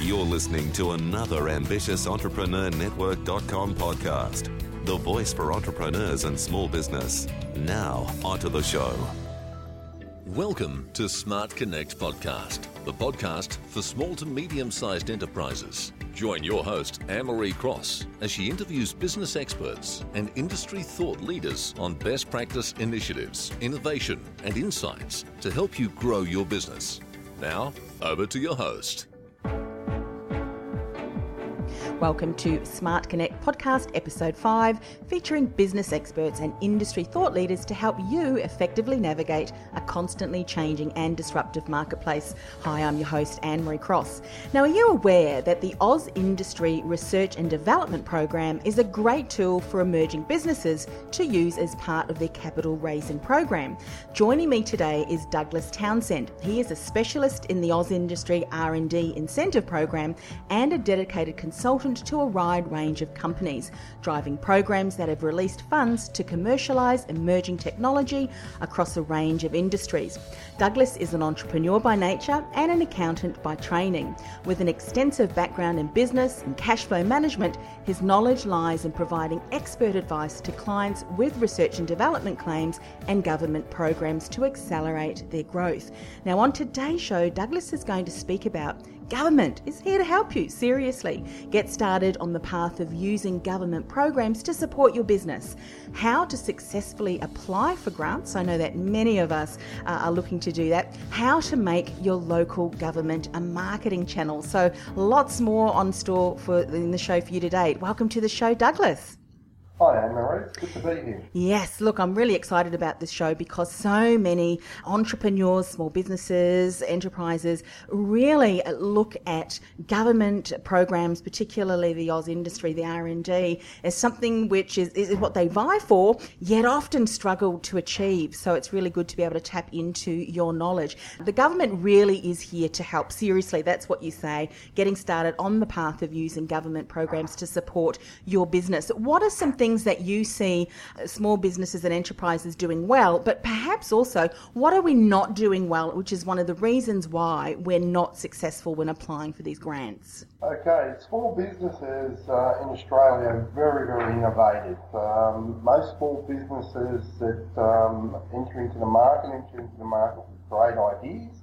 You're listening to another ambitious Entrepreneur Network.com podcast, the voice for entrepreneurs and small business. Now, onto the show. Welcome to Smart Connect Podcast, the podcast for small to medium sized enterprises. Join your host, Anne Marie Cross, as she interviews business experts and industry thought leaders on best practice initiatives, innovation, and insights to help you grow your business. Now, over to your host. Welcome to Smart Connect Podcast, Episode 5, featuring business experts and industry thought leaders to help you effectively navigate a constantly changing and disruptive marketplace. Hi, I'm your host, Anne Marie Cross. Now, are you aware that the AusIndustry Research and Development Program is a great tool for emerging businesses to use as part of their capital raising program? Joining me today is Douglas Townsend. He is a specialist in the AusIndustry R&D Incentive Program and a dedicated consultant to a wide range of companies, driving programs that have released funds to commercialise emerging technology across a range of industries. Douglas is an entrepreneur by nature and an accountant by training. With an extensive background in business and cash flow management, his knowledge lies in providing expert advice to clients with research and development claims and government programs to accelerate their growth. Now, on today's show, Douglas is going to speak about Government is here to help you, seriously. Get started on the path of using government programs to support your business. How to successfully apply for grants. I know that many of us uh, are looking to do that. How to make your local government a marketing channel. So, lots more on store for in the show for you today. Welcome to the show, Douglas. Hi, Anne Marie. Good to be here. Yes, look, I'm really excited about this show because so many entrepreneurs, small businesses, enterprises really look at government programs, particularly the AusIndustry, the R&D, as something which is, is what they vie for, yet often struggle to achieve. So it's really good to be able to tap into your knowledge. The government really is here to help. Seriously, that's what you say. Getting started on the path of using government programs to support your business. What are some things things that you see uh, small businesses and enterprises doing well, but perhaps also what are we not doing well, which is one of the reasons why we're not successful when applying for these grants? Okay, small businesses uh, in Australia are very, very innovative. Um, most small businesses that um, enter into the market enter into the market with great ideas.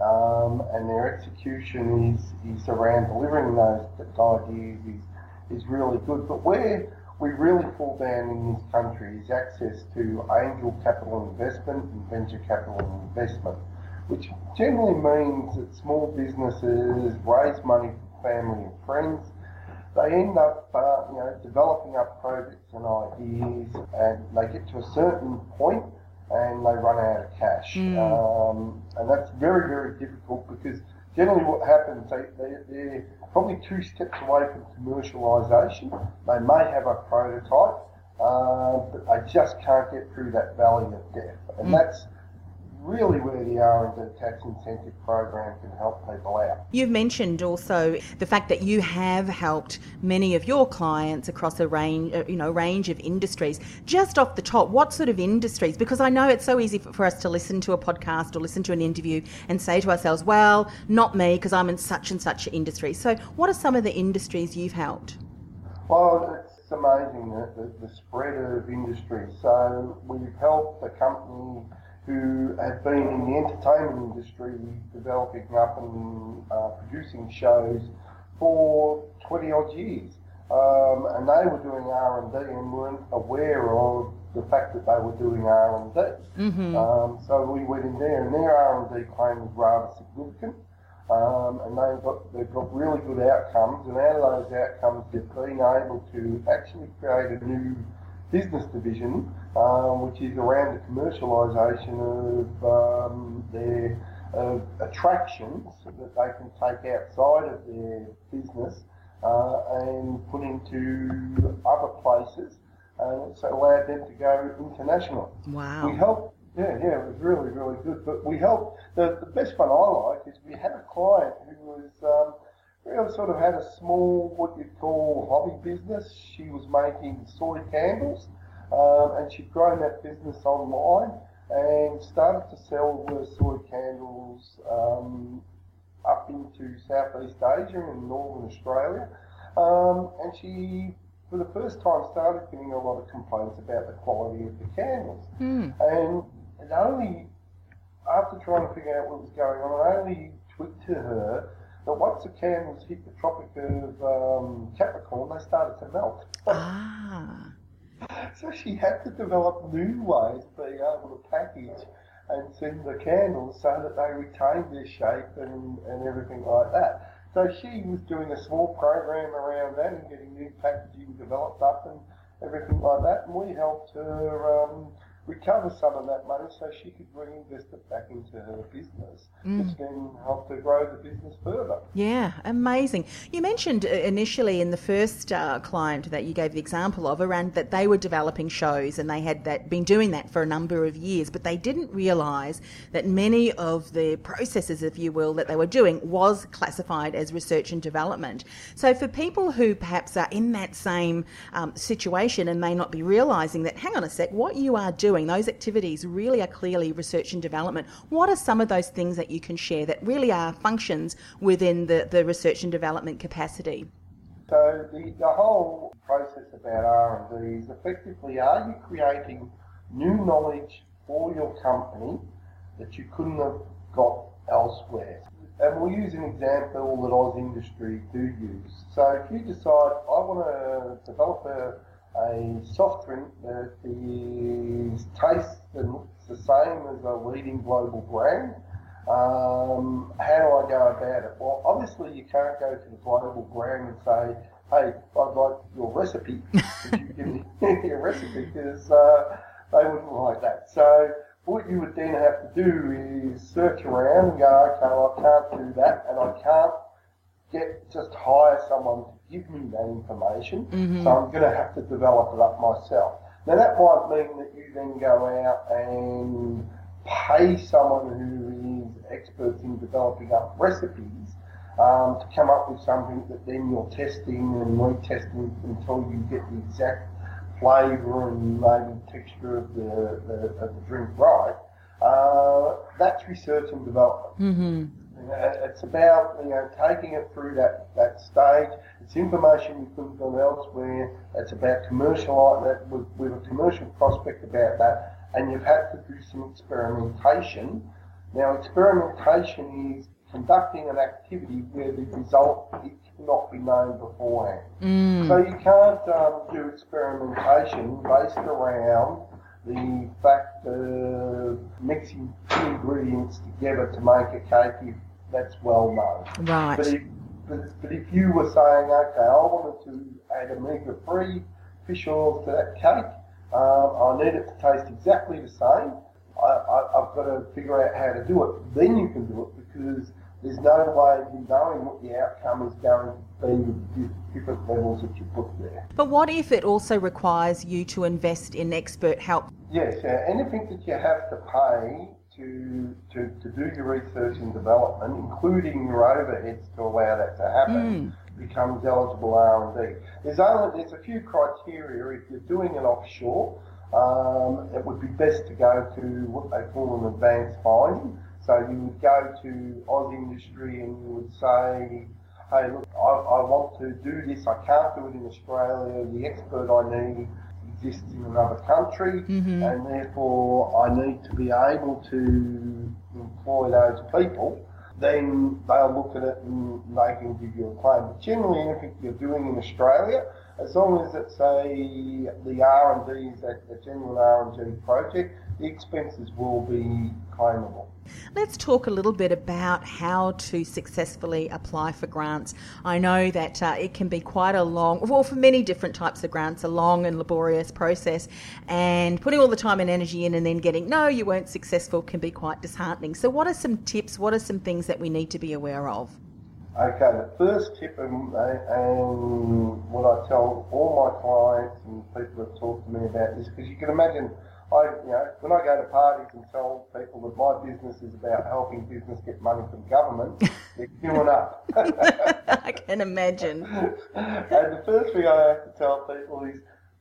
Um, and their execution is, is around delivering those ideas is, is really good. But where we really fall down in this country is access to angel capital investment and venture capital investment, which generally means that small businesses raise money for family and friends. They end up, uh, you know, developing up projects and ideas, and they get to a certain point and they run out of cash. Mm. Um, and that's very, very difficult because generally what happens, they, they, they're probably two steps away from commercialisation. They may have a prototype, uh, but they just can't get through that valley of death. And mm. that's really where the R&D tax incentive program can help people out. You've mentioned also the fact that you have helped many of your clients across a range, uh, you know, range of industries. Just off the top, what sort of industries? Because I know it's so easy for us to listen to a podcast or listen to an interview and say to ourselves, "Well, not me, because I'm in such and such industry." So, what are some of the industries you've helped? Well, it's amazing the, the, the spread of industry. So, we've helped a company who had been in the entertainment industry developing up and uh, producing shows for 20 odd years. Um, and they were doing R&D and weren't aware of the fact that they were doing R&D. Mm-hmm. Um, so we went in there and their R&D claim was rather significant. Um, and they've got, they've got really good outcomes and out of those outcomes they've been able to actually create a new business division, um, which is around the commercialisation of um, their of attractions that they can take outside of their business uh, and put into other places. And it's allowed them to go international. Wow. We help, yeah, yeah, it was really, really good. But we helped, the, the best one I like is we had a client who was, um, really sort of had a small, what you'd call hobby business. She was making soy candles, um, and she'd grown that business online and started to sell the soy candles um, up into Southeast Asia and Northern Australia. Um, and she, for the first time, started getting a lot of complaints about the quality of the candles. Mm. And it only, after trying to figure out what was going on, I only twigged to her that once the candles hit the Tropic of um, Capricorn, they started to melt. Ah. So she had to develop new ways of being able to package and send the candles so that they retained their shape and, and everything like that. So she was doing a small program around that and getting new packaging developed up and everything like that. And we helped her um, recover some of that money so she could reinvest it back into her business, Mm. which then helped her grow the business further. Yeah, amazing. You mentioned uh, initially in the first uh, client that you gave the example of around that they were developing shows and they had that been doing that for a number of years, but they didn't realise that many of the processes, if you will, that they were doing was classified as research and development. So for people who perhaps are in that same um, situation and may not be realising that, hang on a sec, what you are doing, those activities really are clearly research and development. What are some of those things that you can share that really are functions within the, the research and development capacity? So the, the whole process about R&D is effectively, are you creating new knowledge for your company that you couldn't have got elsewhere? And we'll use an example that AusIndustry do use. So if you decide, I want to develop a, a soft drink that is tastes and looks the same as a leading global brand, um, how do I go about it? Well, obviously you can't go to the global brand and say, hey, I'd like your recipe. Could you give me your recipe? Because uh, they wouldn't like that. So what you would then have to do is search around and go, okay, well, I can't do that and I can't get just hire someone to give me that information. So I'm going to have to develop it up myself. Now that might mean that you then go out and pay someone who is expert in developing up recipes um, to come up with something that then you're testing and retesting until you get the exact flavour and maybe texture of the, the, of the drink right. Uh, that's research and development. Mm-hmm. It's about you know taking it through that, that stage. It's information you couldn't get elsewhere. It's about commercialising that with, with a commercial prospect about that, and you've had to do some experimentation. Now, experimentation is conducting an activity where the result it cannot be known beforehand. So you can't um, do experimentation based around the fact of mixing two ingredients together to make a cake if that's well known. Right. But if, but, but if you were saying, okay, I wanted to add omega-3 fish oils to that cake, um, I need it to taste exactly the same, I, I, I've got to figure out how to do it. Then you can do it because there's no way of you knowing what the outcome is going to be with the different levels that you put there. But what if it also requires you to invest in expert help? Yes, uh, anything that you have to pay to, to, to do your research and development, including your overheads to allow that to happen, becomes eligible R&D. There's only there's a few criteria. If you're doing it offshore, um, it would be best to go to what they call an advanced finding. So you would go to AusIndustry and you would say, hey, look, I, I want to do this. I can't do it in Australia. The expert I need exists in another country, mm-hmm. and therefore I need to be able to employ those people. Then they'll look at it and they can give you a claim. But generally, anything you're doing in Australia, as long as it's a the R and D is a, a genuine R and D project, the expenses will be claimable. Let's talk a little bit about how to successfully apply for grants. I know that uh, it can be quite a long, well, for many different types of grants, a long and laborious process, and putting all the time and energy in and then getting no, you weren't successful can be quite disheartening. So, what are some tips? What are some things that we need to be aware of? Okay, the first tip and, and what I tell all my clients and people that talk to me about this, because you can imagine, I you know when I go to parties and tell people that my business is about helping business get money from government, they're queuing up. I can imagine. and the first thing I have to tell people is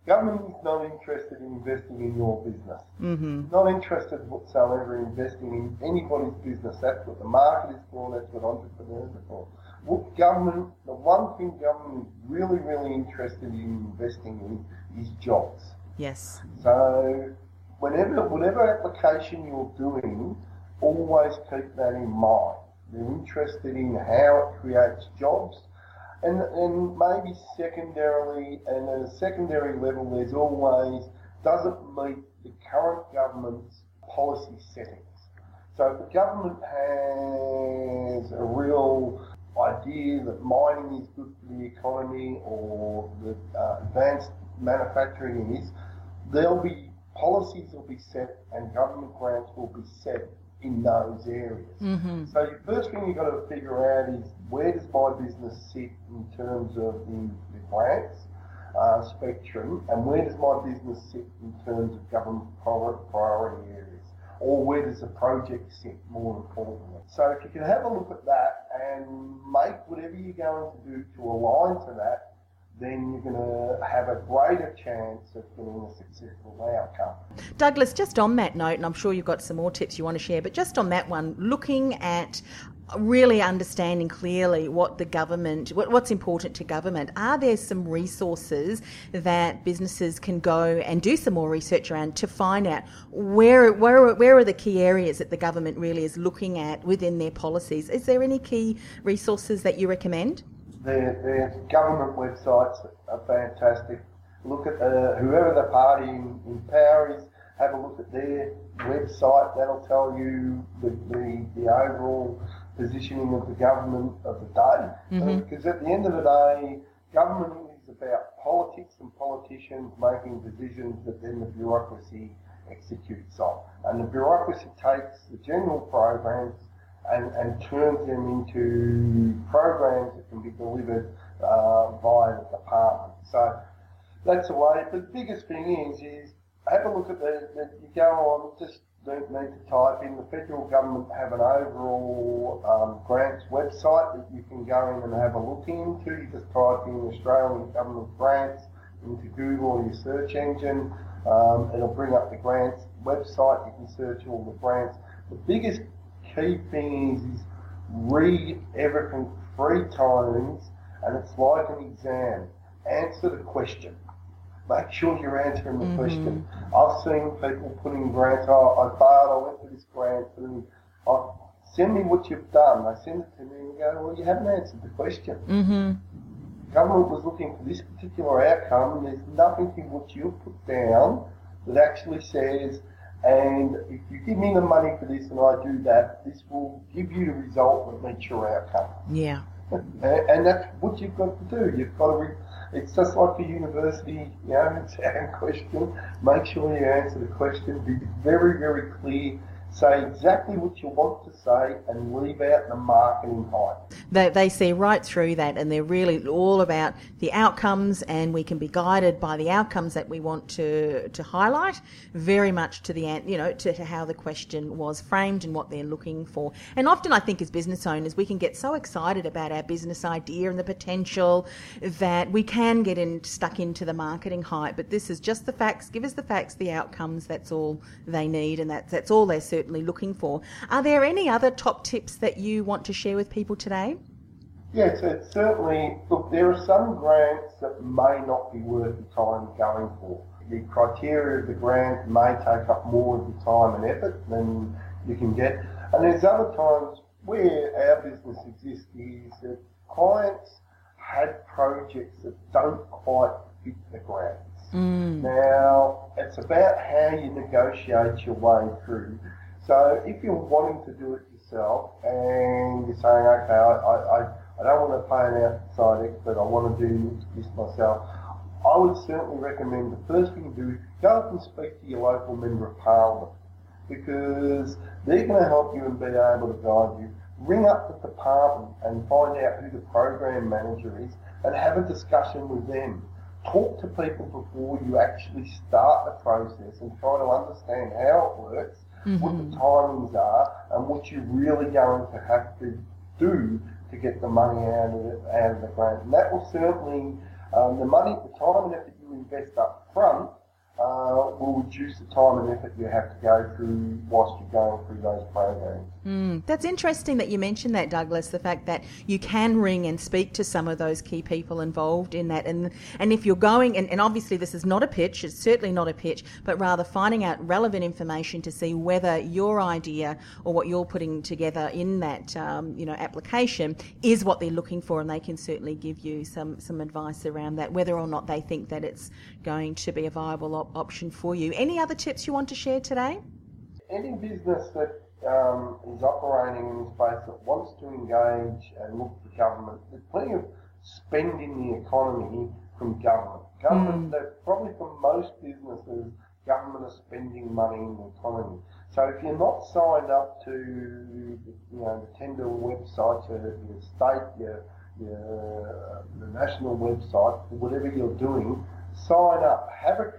government is not interested in investing in your business. Mm-hmm. Not interested whatsoever in investing in anybody's business. That's what the market is for. That's what entrepreneurs are for. Government, the one thing government is really, really interested in investing in is jobs. Yes. So whenever, whatever application you're doing, always keep that in mind. They're interested in how it creates jobs. And, and maybe secondarily, and at a secondary level, there's always, does it meet the current government's policy settings? So if the government has a real idea that mining is good for the economy or that uh, advanced manufacturing is, there'll be policies will be set and government grants will be set in those areas. Mm-hmm. So the first thing you've got to figure out is where does my business sit in terms of the, the grants uh, spectrum and where does my business sit in terms of government priority areas or where does the project sit more importantly. So if you can have a look at that and make whatever you're going to do to align to that, then you're going to have a greater chance of getting a successful outcome. Douglas, just on that note, and I'm sure you've got some more tips you want to share, but just on that one, looking at really understanding clearly what the government, what, what's important to government. Are there some resources that businesses can go and do some more research around to find out where, where, where are the key areas that the government really is looking at within their policies? Is there any key resources that you recommend? Their government websites are fantastic. Look at the, whoever the party in, in power is, have a look at their website. That'll tell you the, the, the overall positioning of the government of the day. Mm-hmm. Because at the end of the day, government is about politics and politicians making decisions that then the bureaucracy executes on. And the bureaucracy takes the general programs and, and turns them into programs that can be delivered uh, via the department. So that's the way. But the biggest thing is, is have a look at the, the you go on, just don't need to type in. The federal government have an overall um, grants website that you can go in and have a look into. You just type in Australian government grants into Google your search engine. Um, it'll bring up the grants website. You can search all the grants. The biggest key thing is, is read everything three times and it's like an exam. Answer the question make sure you're answering the mm-hmm. question. I've seen people putting grants, oh, I failed, I went for this grant, and I, send me what you've done. They send it to me and go, well, you haven't answered the question. Mm-hmm. Government was looking for this particular outcome, and there's nothing in what you've put down that actually says, and if you give me the money for this and I do that, this will give you the result that meets your outcome. Yeah. And, that's what you've got to do. You've got to re- it's just like the university, you know, exam question. Make sure you answer the question. Be very, very clear say exactly what you want to say and leave out the marketing hype. They, they see right through that and they're really all about the outcomes and we can be guided by the outcomes that we want to, to highlight very much to the, you know, to, to how the question was framed and what they're looking for. And often I think as business owners, we can get so excited about our business idea and the potential that we can get in, stuck into the marketing hype. But this is just the facts. Give us the facts, the outcomes. That's all they need and that's, that's all they're certainly looking for. Are there any other top tips that you want to share with people today? Yes, it's certainly. Look, there are some grants that may not be worth the time going for. The criteria of the grant may take up more of the time and effort than you can get. And there's other times where our business exists is that clients had projects that don't quite fit the grants. Mm. Now, it's about how you negotiate your way through so if you're wanting to do it yourself and you're saying, okay, I, I, I don't want to pay an outside expert, I want to do this myself, I would certainly recommend the first thing you do go up and speak to your local member of parliament because they're going to help you and be able to guide you. Ring up the department and find out who the program manager is and have a discussion with them. Talk to people before you actually start the process and try to understand how it works mm-hmm. what the timings are, and what you're really going to have to do to get the money out of, it, out of the grant. And that will certainly, um, the money, the time and effort you invest up front uh, will reduce the time and effort you have to go through whilst you're going through those programs. Mm, that's interesting that you mentioned that, Douglas. The fact that you can ring and speak to some of those key people involved in that, and and if you're going, and, and obviously this is not a pitch, it's certainly not a pitch, but rather finding out relevant information to see whether your idea or what you're putting together in that um, you know application is what they're looking for, and they can certainly give you some some advice around that, whether or not they think that it's going to be a viable op- option for you. Any other tips you want to share today? Any business that um, is operating in a space that wants to engage and look to government. There's plenty of spend in the economy from government. Government, mm. that probably for most businesses, government are spending money in the economy. So if you're not signed up to, you know, the tender website, your, your state, your, your the national website, whatever you're doing, sign up, have a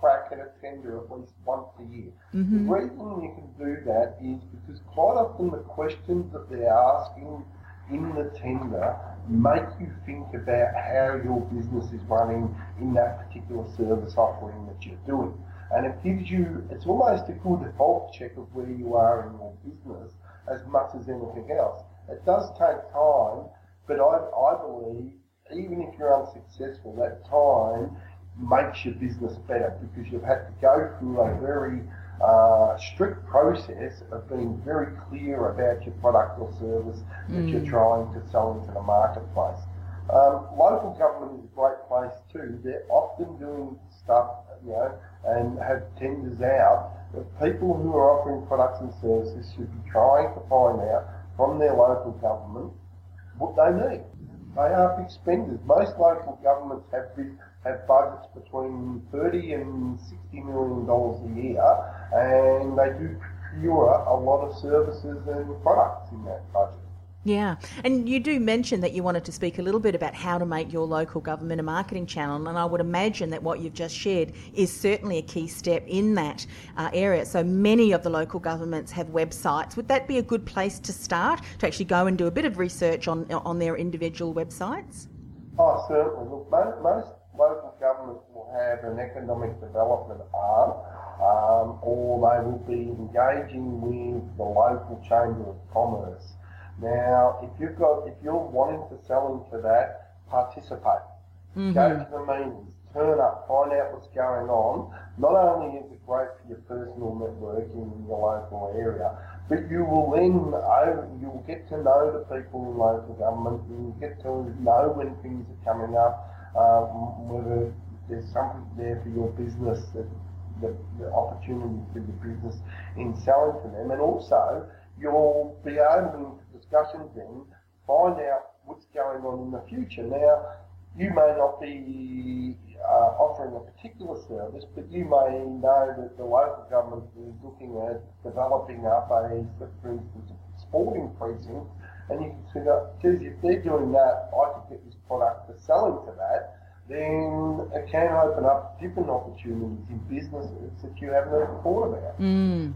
crack at a tender at least once a year. Mm-hmm. The reason you can do that is because quite often the questions that they're asking in the tender make you think about how your business is running in that particular service offering that you're doing. And it gives you, it's almost a good health check of where you are in your business as much as anything else. It does take time, but I, I believe even if you're unsuccessful, that time makes your business better because you've had to go through a very uh, strict process of being very clear about your product or service mm. that you're mm. trying to sell into the marketplace. Um, local government is a great place too. They're often doing stuff, you know, and have tenders out. People who are offering products and services should be trying to find out from their local government what they need. They are big spenders. Most local governments have big have budgets between 30 and 60 million dollars a year, and they do procure a lot of services and products in that budget. Yeah, and you do mention that you wanted to speak a little bit about how to make your local government a marketing channel, and I would imagine that what you've just shared is certainly a key step in that uh, area. So many of the local governments have websites. Would that be a good place to start to actually go and do a bit of research on on their individual websites? Oh, certainly. Look, most, most local governments will have an economic development arm, um, or they will be engaging with the local chamber of commerce. Now, if you've got, if you're wanting to sell into that, participate. Mm-hmm. Go to the meetings, turn up, find out what's going on. Not only is it great for your personal networking in your local area, but you will then you will get to know the people in local government. You will get to know when things are coming up whether there's something there for your business, the, the opportunity for your business in selling to them, and also you'll be able to, discussions then, find out what's going on in the future. Now, you may not be uh, offering a particular service, but you may know that the local government is looking at developing up a, for instance, sporting precinct and you can see that, geez, if they're doing that, I could get product for selling to that, then it can open up different opportunities in businesses that you haven't thought about. Mm.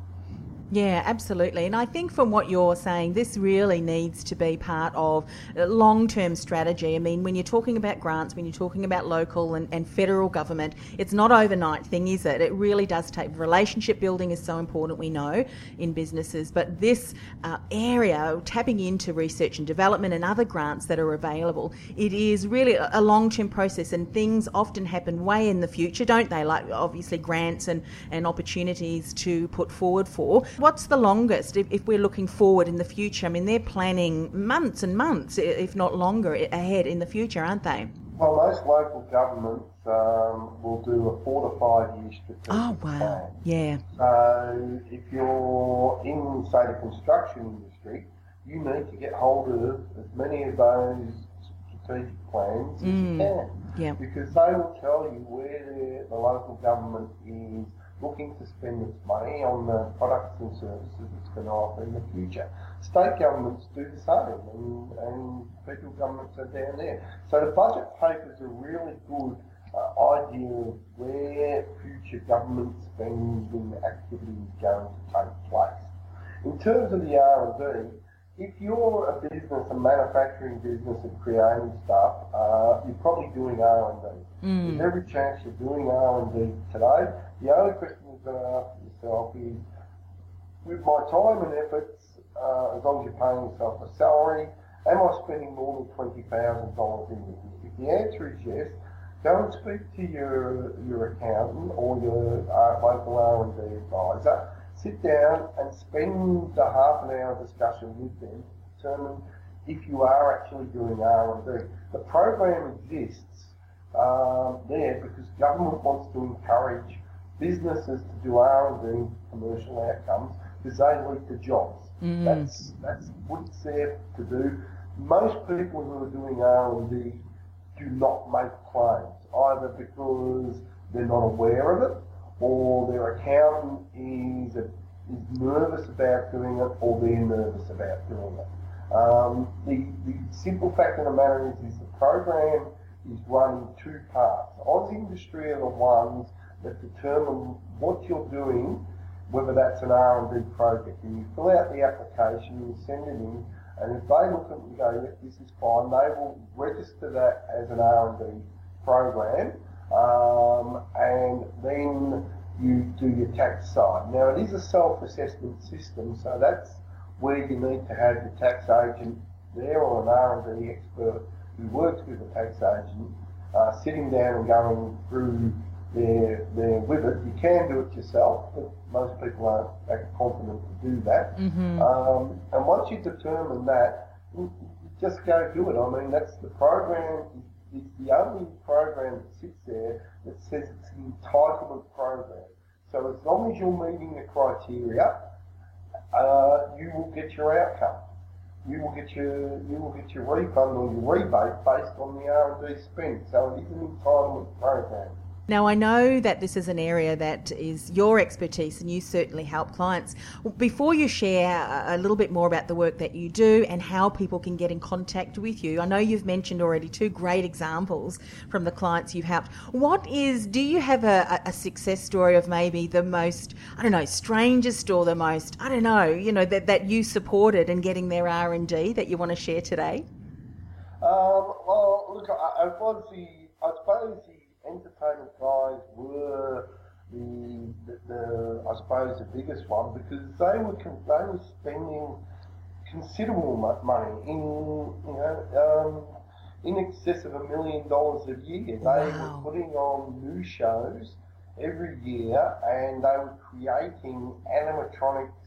Yeah, absolutely. And I think from what you're saying, this really needs to be part of long term strategy. I mean, when you're talking about grants, when you're talking about local and, and federal government, it's not overnight thing, is it? It really does take relationship building is so important, we know, in businesses. But this uh, area, tapping into research and development and other grants that are available, it is really a long term process and things often happen way in the future, don't they? Like obviously grants and, and opportunities to put forward for what's the longest if, if, we're looking forward in the future? I mean, they're planning months and months, if not longer, ahead in the future, aren't they? Well, most local governments um, will do a four to five year strategic plan. Oh, wow. Plan. Yeah. So if you're in, say, the construction industry, you need to get hold of as many of those strategic plans mm. as you mm. can. Yeah. Because they will tell you where the local government is looking to spend its money on the products and services it's going to offer in the future. State governments do the same, and, and federal governments are down there. So the budget papers are really good uh, idea of where future government spending activity is going to take place. In terms of the R&D, if you're a business, a manufacturing business and creating stuff, uh, you're probably doing R and D. Mm. There's every chance you're doing R and D today. The only question you've got to ask yourself is, with my time and efforts, uh, as long as you're paying yourself a salary, am I spending more than twenty thousand dollars in this? If the answer is yes, go and speak to your your accountant or your uh, local R and D advisor sit down and spend a half an hour discussion with them to determine if you are actually doing R&D. The program exists um, there because government wants to encourage businesses to do R&D commercial outcomes because they lead to jobs. Mm. That's that's what it's there to do. Most people who are doing R&D do not make claims either because they're not aware of it or their accountant is a, is nervous about doing it, or they're nervous about doing it. Um, the, the simple fact of the matter is, is the program is run in two parts. AusIndustry are the ones that determine what you're doing, whether that's an R&D project. And you fill out the application, you send it in, and if they look at it and go, yes, this is fine, they will register that as an R&D program, um, and then you do your tax side. Now, it is a self-assessment system, so that's where you need to have your tax agent there or an R&D expert who works with the tax agent uh, sitting down and going through their, their with it. You can do it yourself, but most people aren't that confident to do that. Mm-hmm. Um, and once you determine that, just go do it. I mean, that's the program it's the only program that sits there that says it's an entitlement program. So as long as you're meeting the criteria, uh, you will get your outcome. You will get your you will get your refund or your rebate based on the R and D spend. So it is an entitlement program. Now, I know that this is an area that is your expertise and you certainly help clients. Before you share a little bit more about the work that you do and how people can get in contact with you, I know you've mentioned already two great examples from the clients you've helped. What is, do you have a, a success story of maybe the most, I don't know, strangest or the most, I don't know, you know, that, that you supported in getting their R&D that you want to share today? Um, well, look, I, I was the, I suppose entertainment guys were the, the, the, I suppose the biggest one because they were they were spending considerable money in you know um, in excess of a million dollars a year. They wow. were putting on new shows every year and they were creating animatronics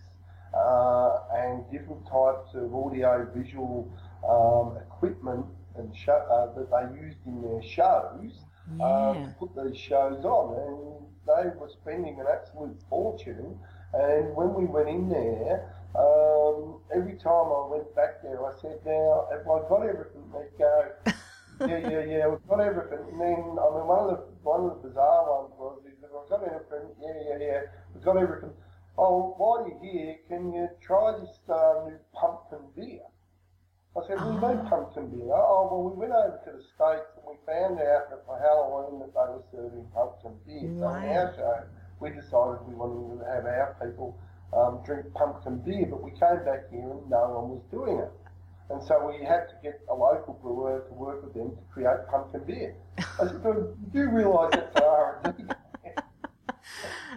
uh, and different types of audio visual um, equipment and show, uh, that they used in their shows yeah. um, to put these shows on, and they were spending an absolute fortune. And when we went in there, um, every time I went back there, I said, "Now, have I got everything?" They'd go, "Yeah, yeah, yeah, we've got everything." And then, I mean, one of the one of the bizarre ones was, "Is that I've got everything?" Yeah, yeah, yeah, we've got everything. Oh, while you're here, can you try this uh, new pumpkin beer? I said, well, oh. you pumpkin beer. Oh, well, we went over to the States and we found out that for Halloween that they were serving pumpkin beer. Wow. So in our show, we decided we wanted to have our people um, drink pumpkin beer, but we came back here and no one was doing it. And so we had to get a local brewer to work with them to create pumpkin beer. I said, you do realise that's R&D.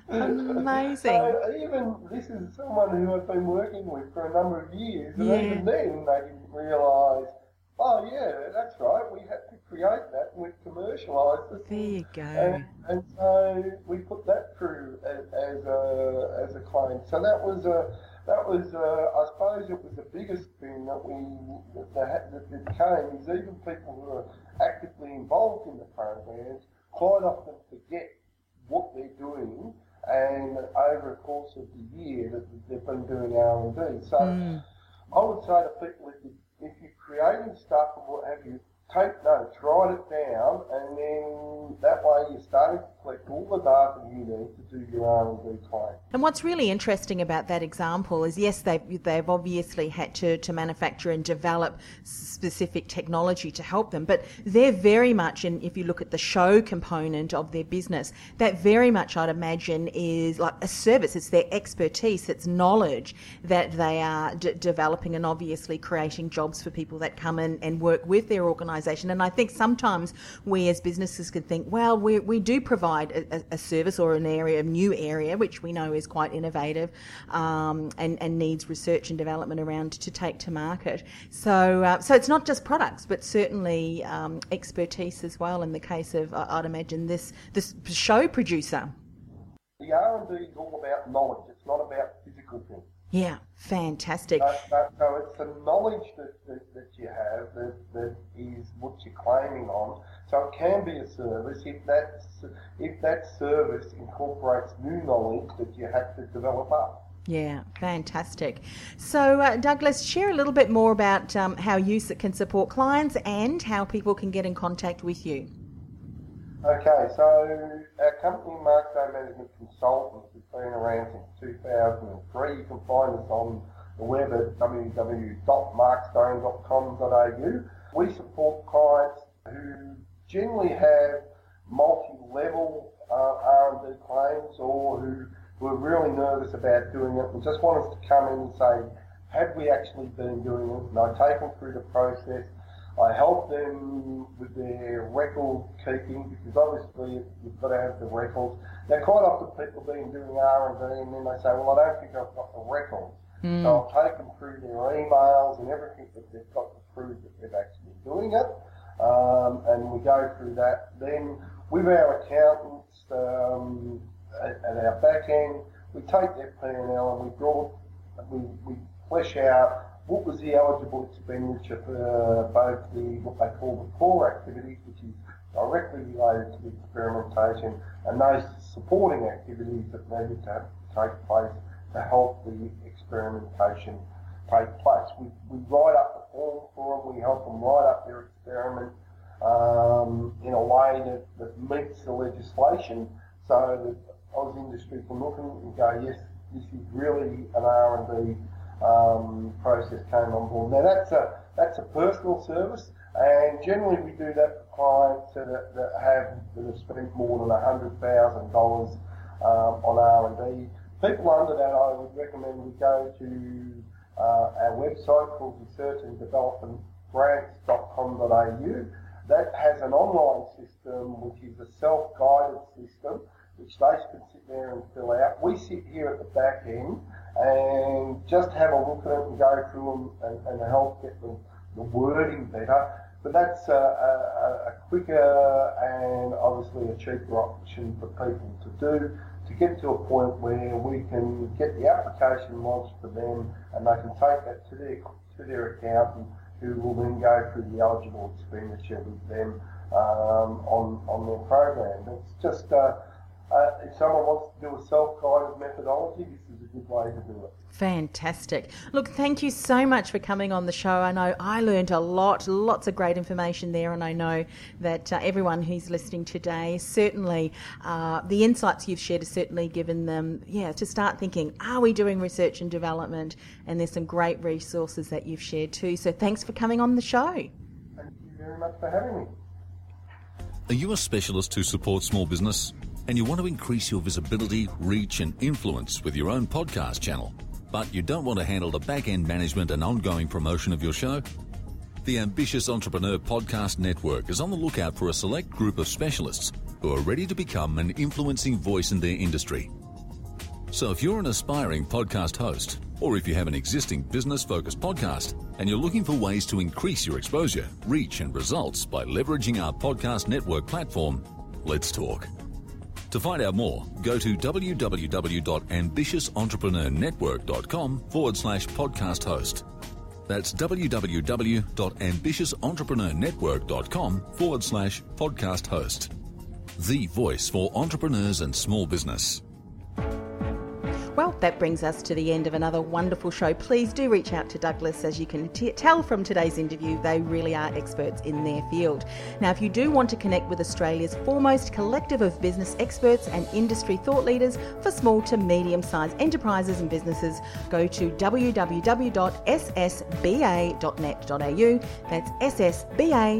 Amazing. So even this is someone who I've been working with for a number of years, and yeah. even then they didn't realise. Oh yeah, that's right. We had to create that and we commercialised it. There you go. And, and so we put that through as, as, a as a claim. So that was a that was uh, I suppose it was the biggest thing that we that, that, that came is even people who are actively involved in the programs quite often forget what they're doing and over the course of the year that they've been doing R&D. So mm. I would say to people, if, you, if you're creating stuff and what have you, take notes, write it down, and then that way you're starting to collect all the data you need to do your R&D claim. And what's really interesting about that example is, yes, they've, they've obviously had to, to manufacture and develop specific technology to help them, but they're very much, and if you look at the show component of their business, that very much I'd imagine is like a service. It's their expertise, it's knowledge that they are d- developing and obviously creating jobs for people that come in and work with their organisation. And I think sometimes we as businesses can think, well, we, we do provide a, a service or an area, a new area, which we know is quite innovative um, and, and needs research and development around to take to market. So, uh, so it's not just products, but certainly um, expertise as well. In the case of, I'd imagine this this show producer. The R and D is all about knowledge. It's not about physical things. Yeah, fantastic. So, so, so it's the knowledge that, that, that you have that, that is what you're claiming on. So it can be a service if that if that service incorporates new knowledge that you have to develop up. Yeah, fantastic. So, uh, Douglas, share a little bit more about um, how you can support clients and how people can get in contact with you. Okay, so our company, Markday Management Consultants, has been around since 2003. You can find us on the web at www.markstone.com.au. We support clients who generally have multi-level uh, R&D claims or who, who are really nervous about doing it and just want us to come in and say, have we actually been doing it? And I take them through the process. I help them with their record keeping because obviously you've got to have the records. Now, quite often people have been doing R and D, and then they say, "Well, I don't think I've got the records." Mm. So I'll take them through their emails and everything that they've got to prove that they've actually doing it um, and we go through that. Then with our accountants um, at, at, our back end, we take their P&L and we draw, we, we flesh out what was the eligible expenditure for both the what they call the core activities, which is directly related to the experimentation, and those supporting activities that needed to take place to help the experimentation take place. We, we write up the form for them, we help them write up their experiment um, in a way that, that meets the legislation so that AusIndustry can look and go, yes, this is really an R&D um, process came on board. Now that's a, that's a personal service and generally we do that for clients that, that have, that have spent more than $100,000 um, on R&D. People under that I would recommend we go to uh, our website called research and development grants.com.au. That has an online system which is a self-guided system which they can sit there and fill out. We sit here at the back end and just have a look at it and go through them and, and help get the, the wording better. But that's a, a, a, quicker and obviously a cheaper option for people to do get to a point where we can get the application launched for them and they can take that to their to their accountant who will then go through the eligible expenditure with them um, on on their program. It's just uh, uh, if someone wants to do a self-guided methodology, this is a good way to do it. Fantastic. Look, thank you so much for coming on the show. I know I learned a lot, lots of great information there, and I know that uh, everyone who's listening today, certainly uh, the insights you've shared has certainly given them, yeah, to start thinking, are we doing research and development? And there's some great resources that you've shared too. So thanks for coming on the show. Thank you very much for having me. Are you a specialist who supports small business? And you want to increase your visibility, reach, and influence with your own podcast channel, but you don't want to handle the back end management and ongoing promotion of your show? The Ambitious Entrepreneur Podcast Network is on the lookout for a select group of specialists who are ready to become an influencing voice in their industry. So if you're an aspiring podcast host, or if you have an existing business focused podcast and you're looking for ways to increase your exposure, reach, and results by leveraging our podcast network platform, let's talk. To find out more, go to www.ambitiousentrepreneurnetwork.com forward slash podcast host. That's www.ambitiousentrepreneurnetwork.com forward slash podcast host. The voice for entrepreneurs and small business. Well, that brings us to the end of another wonderful show. Please do reach out to Douglas. As you can t- tell from today's interview, they really are experts in their field. Now, if you do want to connect with Australia's foremost collective of business experts and industry thought leaders for small to medium sized enterprises and businesses, go to www.ssba.net.au. That's ssba.net.au.